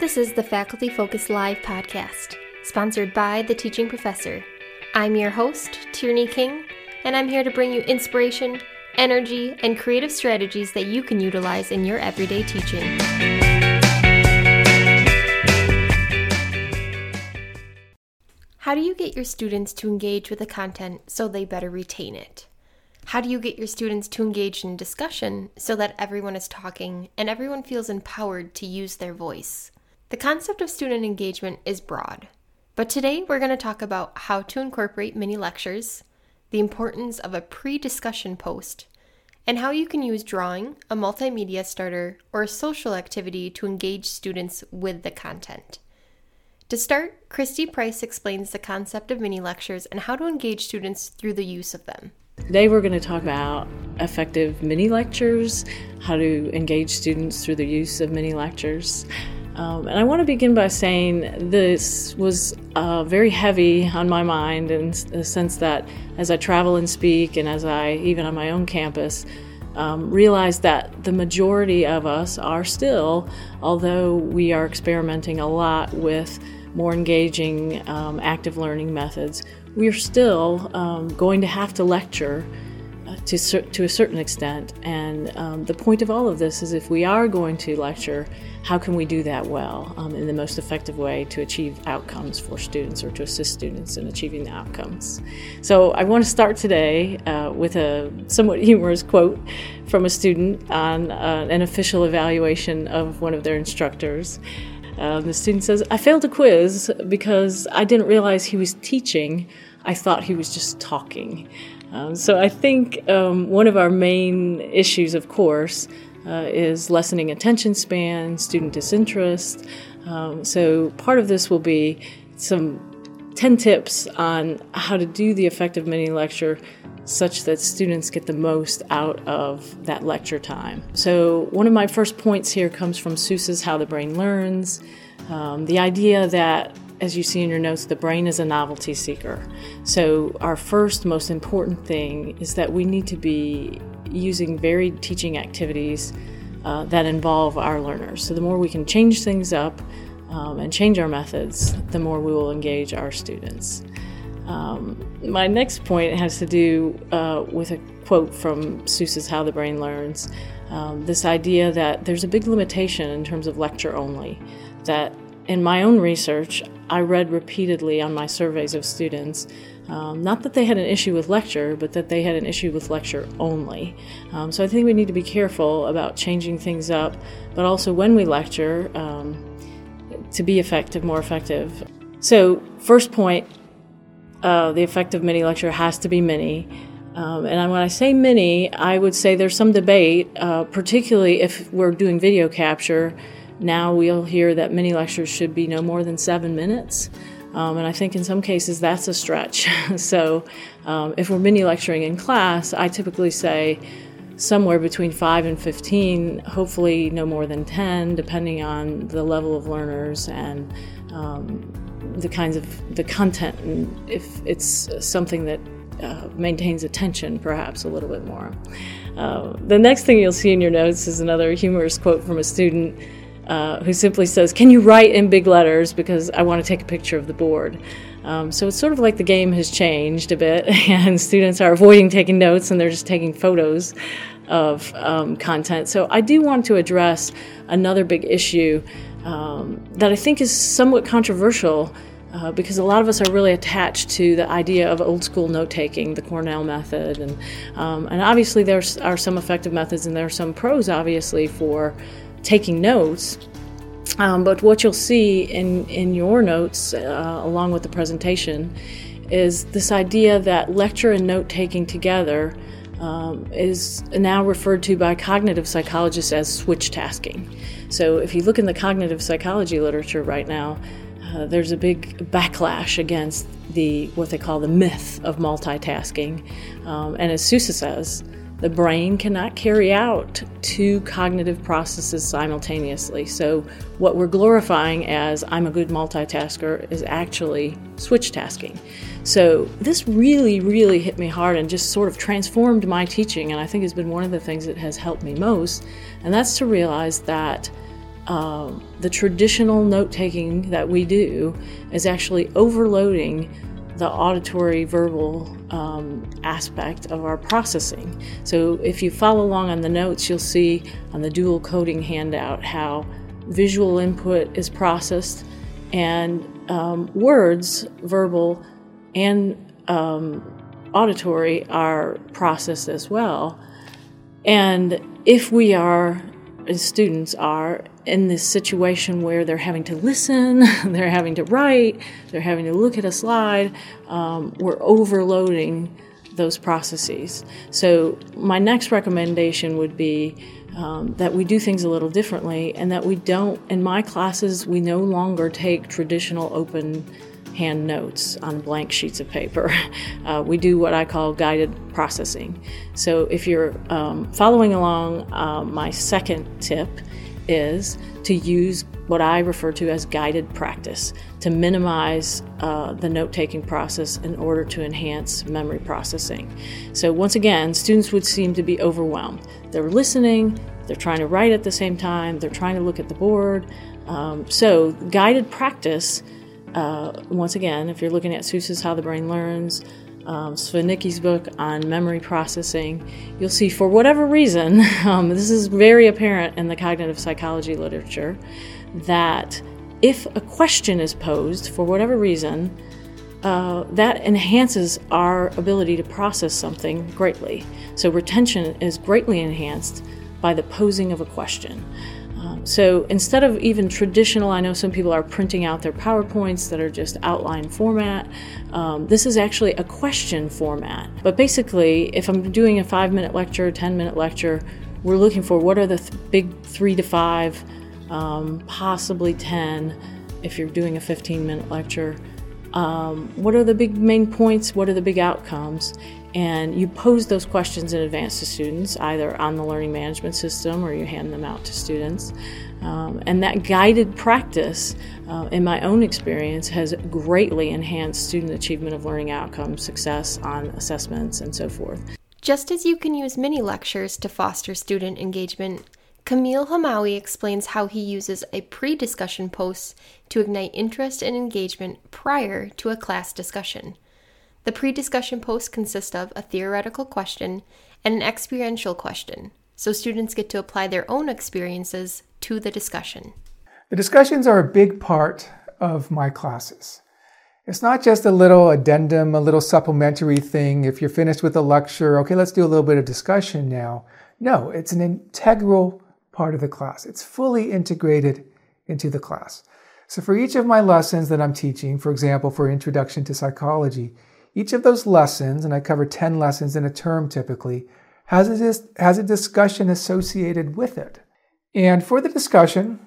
This is the Faculty Focus Live podcast, sponsored by The Teaching Professor. I'm your host, Tierney King, and I'm here to bring you inspiration, energy, and creative strategies that you can utilize in your everyday teaching. How do you get your students to engage with the content so they better retain it? How do you get your students to engage in discussion so that everyone is talking and everyone feels empowered to use their voice? The concept of student engagement is broad, but today we're going to talk about how to incorporate mini lectures, the importance of a pre discussion post, and how you can use drawing, a multimedia starter, or a social activity to engage students with the content. To start, Christy Price explains the concept of mini lectures and how to engage students through the use of them. Today, we're going to talk about effective mini lectures, how to engage students through the use of mini lectures. Um, and I want to begin by saying this was uh, very heavy on my mind in the sense that as I travel and speak, and as I, even on my own campus, um, realize that the majority of us are still, although we are experimenting a lot with more engaging um, active learning methods, we are still um, going to have to lecture to, to a certain extent. And um, the point of all of this is if we are going to lecture, how can we do that well um, in the most effective way to achieve outcomes for students or to assist students in achieving the outcomes? So I want to start today uh, with a somewhat humorous quote from a student on uh, an official evaluation of one of their instructors. Uh, the student says, I failed a quiz because I didn't realize he was teaching. I thought he was just talking. Um, so I think um, one of our main issues, of course, uh, is lessening attention span, student disinterest. Um, so part of this will be some 10 tips on how to do the effective mini lecture such that students get the most out of that lecture time. So, one of my first points here comes from Sousa's How the Brain Learns. Um, the idea that as you see in your notes, the brain is a novelty seeker. So, our first most important thing is that we need to be using varied teaching activities uh, that involve our learners. So, the more we can change things up um, and change our methods, the more we will engage our students. Um, my next point has to do uh, with a quote from Sousa's How the Brain Learns. Um, this idea that there's a big limitation in terms of lecture only, that in my own research, I read repeatedly on my surveys of students, um, not that they had an issue with lecture, but that they had an issue with lecture only. Um, so I think we need to be careful about changing things up, but also when we lecture, um, to be effective, more effective. So, first point uh, the effective mini lecture has to be mini. Um, and when I say mini, I would say there's some debate, uh, particularly if we're doing video capture now we'll hear that mini lectures should be no more than seven minutes. Um, and I think in some cases that's a stretch. so um, if we're mini lecturing in class, I typically say somewhere between 5 and 15, hopefully no more than 10, depending on the level of learners and um, the kinds of the content, and if it's something that uh, maintains attention, perhaps a little bit more. Uh, the next thing you'll see in your notes is another humorous quote from a student uh, who simply says, Can you write in big letters because I want to take a picture of the board? Um, so it's sort of like the game has changed a bit, and students are avoiding taking notes and they're just taking photos of um, content. So I do want to address another big issue um, that I think is somewhat controversial. Uh, because a lot of us are really attached to the idea of old school note taking, the Cornell method, and um, and obviously there are some effective methods and there are some pros, obviously, for taking notes. Um, but what you'll see in, in your notes, uh, along with the presentation, is this idea that lecture and note taking together um, is now referred to by cognitive psychologists as switch tasking. So, if you look in the cognitive psychology literature right now, uh, there's a big backlash against the what they call the myth of multitasking. Um, and as Sousa says, the brain cannot carry out two cognitive processes simultaneously. So, what we're glorifying as I'm a good multitasker is actually switch tasking. So, this really, really hit me hard and just sort of transformed my teaching, and I think has been one of the things that has helped me most. And that's to realize that um, the traditional note taking that we do is actually overloading the auditory verbal um, aspect of our processing. So, if you follow along on the notes, you'll see on the dual coding handout how visual input is processed and um, words, verbal and um, auditory, are processed as well. And if we are, students are, in this situation where they're having to listen, they're having to write, they're having to look at a slide, um, we're overloading those processes. So, my next recommendation would be um, that we do things a little differently and that we don't, in my classes, we no longer take traditional open hand notes on blank sheets of paper. Uh, we do what I call guided processing. So if you're um, following along, uh, my second tip is to use what I refer to as guided practice to minimize uh, the note taking process in order to enhance memory processing. So, once again, students would seem to be overwhelmed. They're listening, they're trying to write at the same time, they're trying to look at the board. Um, so, guided practice uh, once again, if you're looking at Sousa's How the Brain Learns, um, Svinicki's book on memory processing, you'll see for whatever reason, um, this is very apparent in the cognitive psychology literature, that if a question is posed for whatever reason, uh, that enhances our ability to process something greatly. So, retention is greatly enhanced by the posing of a question. So instead of even traditional, I know some people are printing out their PowerPoints that are just outline format. Um, this is actually a question format. But basically, if I'm doing a five minute lecture, 10 minute lecture, we're looking for what are the th- big three to five, um, possibly 10 if you're doing a 15 minute lecture. Um, what are the big main points? What are the big outcomes? And you pose those questions in advance to students, either on the learning management system or you hand them out to students. Um, and that guided practice, uh, in my own experience, has greatly enhanced student achievement of learning outcomes, success on assessments, and so forth. Just as you can use mini lectures to foster student engagement, Kamil Hamaoui explains how he uses a pre discussion post to ignite interest and engagement prior to a class discussion. The pre discussion posts consist of a theoretical question and an experiential question, so students get to apply their own experiences to the discussion. The discussions are a big part of my classes. It's not just a little addendum, a little supplementary thing. If you're finished with a lecture, okay, let's do a little bit of discussion now. No, it's an integral part of the class. It's fully integrated into the class. So for each of my lessons that I'm teaching, for example, for Introduction to Psychology, each of those lessons, and I cover 10 lessons in a term typically, has a, has a discussion associated with it. And for the discussion,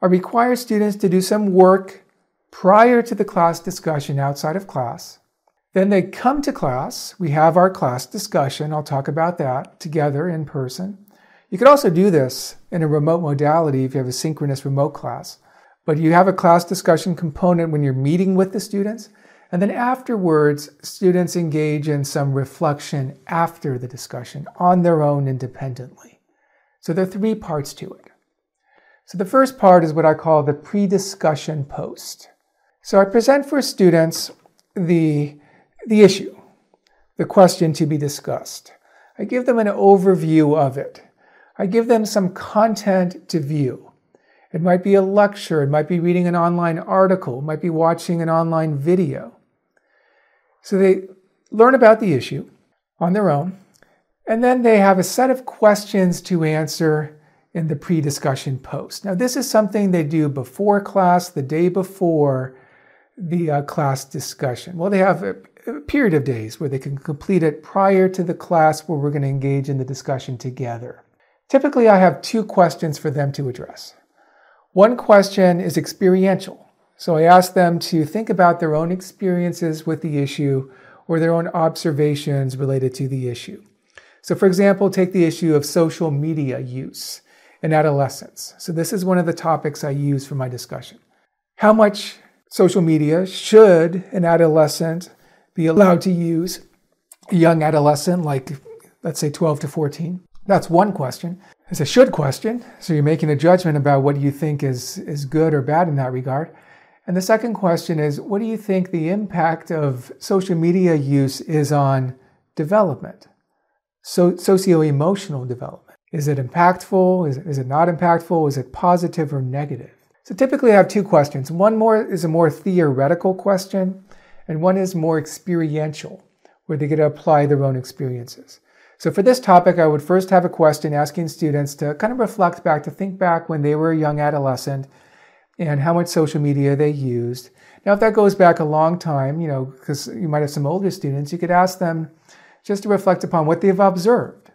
I require students to do some work prior to the class discussion outside of class. Then they come to class. We have our class discussion. I'll talk about that together in person. You could also do this in a remote modality if you have a synchronous remote class. But you have a class discussion component when you're meeting with the students. And then afterwards, students engage in some reflection after the discussion on their own independently. So there are three parts to it. So the first part is what I call the pre discussion post. So I present for students the, the issue, the question to be discussed. I give them an overview of it. I give them some content to view. It might be a lecture, it might be reading an online article, it might be watching an online video. So they learn about the issue on their own, and then they have a set of questions to answer in the pre discussion post. Now, this is something they do before class, the day before the uh, class discussion. Well, they have a, a period of days where they can complete it prior to the class where we're going to engage in the discussion together. Typically, I have two questions for them to address. One question is experiential. So I asked them to think about their own experiences with the issue or their own observations related to the issue. So, for example, take the issue of social media use in adolescence. So, this is one of the topics I use for my discussion. How much social media should an adolescent be allowed to use? A young adolescent, like let's say 12 to 14. That's one question. It's a should question, so you're making a judgment about what you think is, is good or bad in that regard. And the second question is what do you think the impact of social media use is on development, so, socio emotional development? Is it impactful? Is it, is it not impactful? Is it positive or negative? So typically I have two questions. One more is a more theoretical question, and one is more experiential, where they get to apply their own experiences. So for this topic, I would first have a question asking students to kind of reflect back, to think back when they were a young adolescent and how much social media they used. Now, if that goes back a long time, you know, because you might have some older students, you could ask them just to reflect upon what they've observed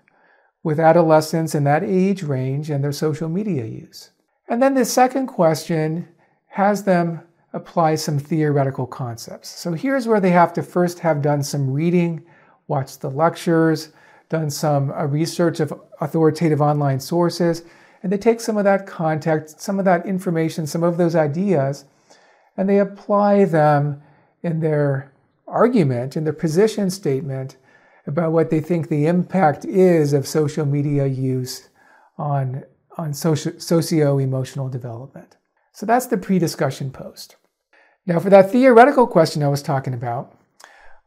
with adolescents in that age range and their social media use. And then the second question has them apply some theoretical concepts. So here's where they have to first have done some reading, watched the lectures, done some uh, research of authoritative online sources, and they take some of that context, some of that information, some of those ideas, and they apply them in their argument, in their position statement about what they think the impact is of social media use on, on socio emotional development. So that's the pre discussion post. Now, for that theoretical question I was talking about,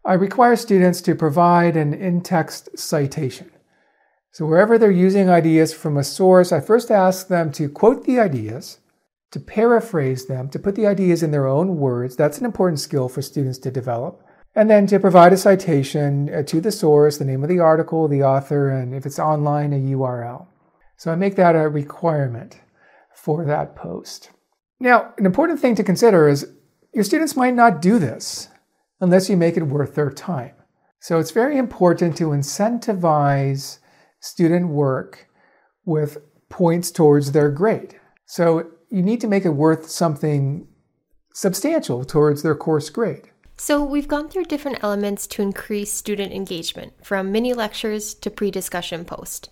I require students to provide an in-text citation. So wherever they're using ideas from a source, I first ask them to quote the ideas, to paraphrase them, to put the ideas in their own words. That's an important skill for students to develop. And then to provide a citation uh, to the source, the name of the article, the author, and if it's online, a URL. So I make that a requirement for that post. Now, an important thing to consider is your students might not do this unless you make it worth their time. So it's very important to incentivize student work with points towards their grade. So you need to make it worth something substantial towards their course grade. So, we've gone through different elements to increase student engagement, from mini lectures to pre discussion post.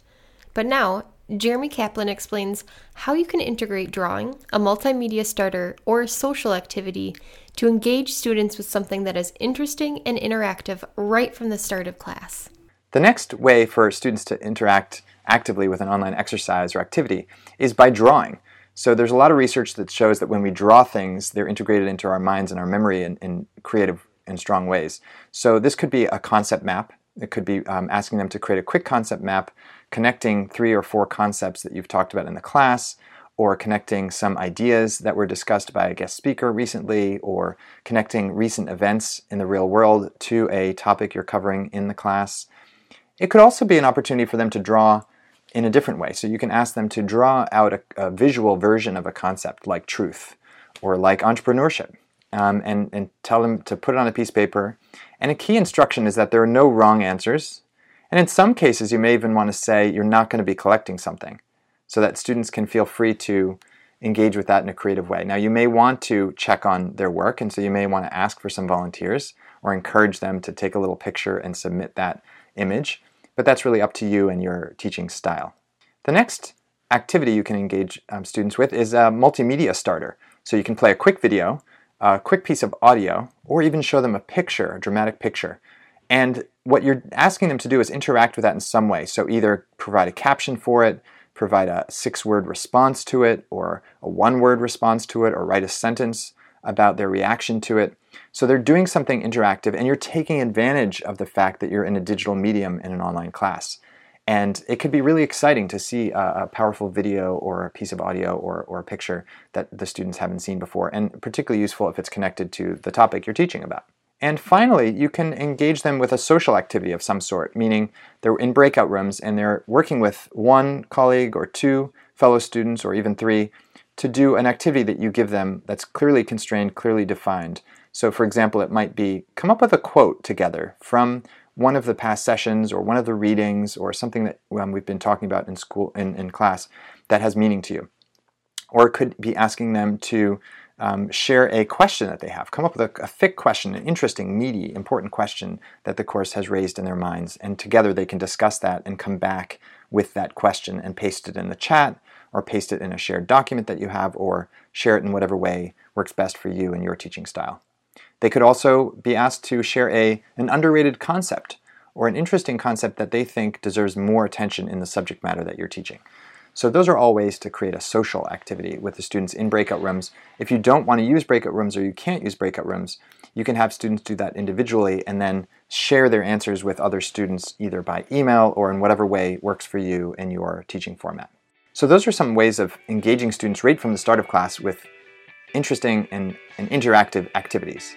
But now, Jeremy Kaplan explains how you can integrate drawing, a multimedia starter, or a social activity to engage students with something that is interesting and interactive right from the start of class. The next way for students to interact actively with an online exercise or activity is by drawing. So there's a lot of research that shows that when we draw things, they're integrated into our minds and our memory in, in creative and strong ways. So this could be a concept map. It could be um, asking them to create a quick concept map connecting three or four concepts that you've talked about in the class, or connecting some ideas that were discussed by a guest speaker recently, or connecting recent events in the real world to a topic you're covering in the class. It could also be an opportunity for them to draw in a different way. So you can ask them to draw out a, a visual version of a concept like truth or like entrepreneurship um, and, and tell them to put it on a piece of paper. And a key instruction is that there are no wrong answers. And in some cases, you may even want to say you're not going to be collecting something so that students can feel free to engage with that in a creative way. Now, you may want to check on their work, and so you may want to ask for some volunteers or encourage them to take a little picture and submit that image, but that's really up to you and your teaching style. The next activity you can engage um, students with is a multimedia starter. So you can play a quick video, a quick piece of audio, or even show them a picture, a dramatic picture. And what you're asking them to do is interact with that in some way. So either provide a caption for it, provide a six word response to it, or a one word response to it, or write a sentence about their reaction to it. So they're doing something interactive, and you're taking advantage of the fact that you're in a digital medium in an online class. And it could be really exciting to see a, a, powerful video or a piece of audio or, or a picture that the students haven't seen before, and particularly useful if it's connected to the topic you're teaching about. And finally, you can engage them with a social activity of some sort, meaning they're in breakout rooms and they're working with one colleague or two fellow students or even three to do an activity that you give them that's clearly constrained, clearly defined. So, for example, it might be come up with a quote together from one of the past sessions or one of the readings or something that um, we've been talking about in school in, in class that has meaning to you. Or it could be asking them to um, share a question that they have. Come up with a, a, thick question, an interesting, meaty, important question that the course has raised in their minds, and together they can discuss that and come back with that question and paste it in the chat or paste it in a shared document that you have or share it in whatever way works best for you and your teaching style. They could also be asked to share a, an underrated concept or an interesting concept that they think deserves more attention in the subject matter that you're teaching. So those are all ways to create a social activity with the students in breakout rooms. If you don't want to use breakout rooms or you can't use breakout rooms, you can have students do that individually and then share their answers with other students either by email or in whatever way works for you in your teaching format. So those are some ways of engaging students right from the start of class with interesting and, and interactive activities.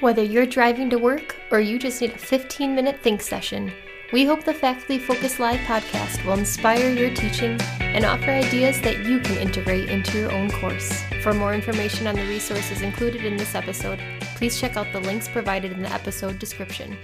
Whether you're driving to work or you just need a 15 minute think session, we hope the Faculty Focus Live podcast will inspire your teaching and offer ideas that you can integrate into your own course. For more information on the resources included in this episode, please check out the links provided in the episode description.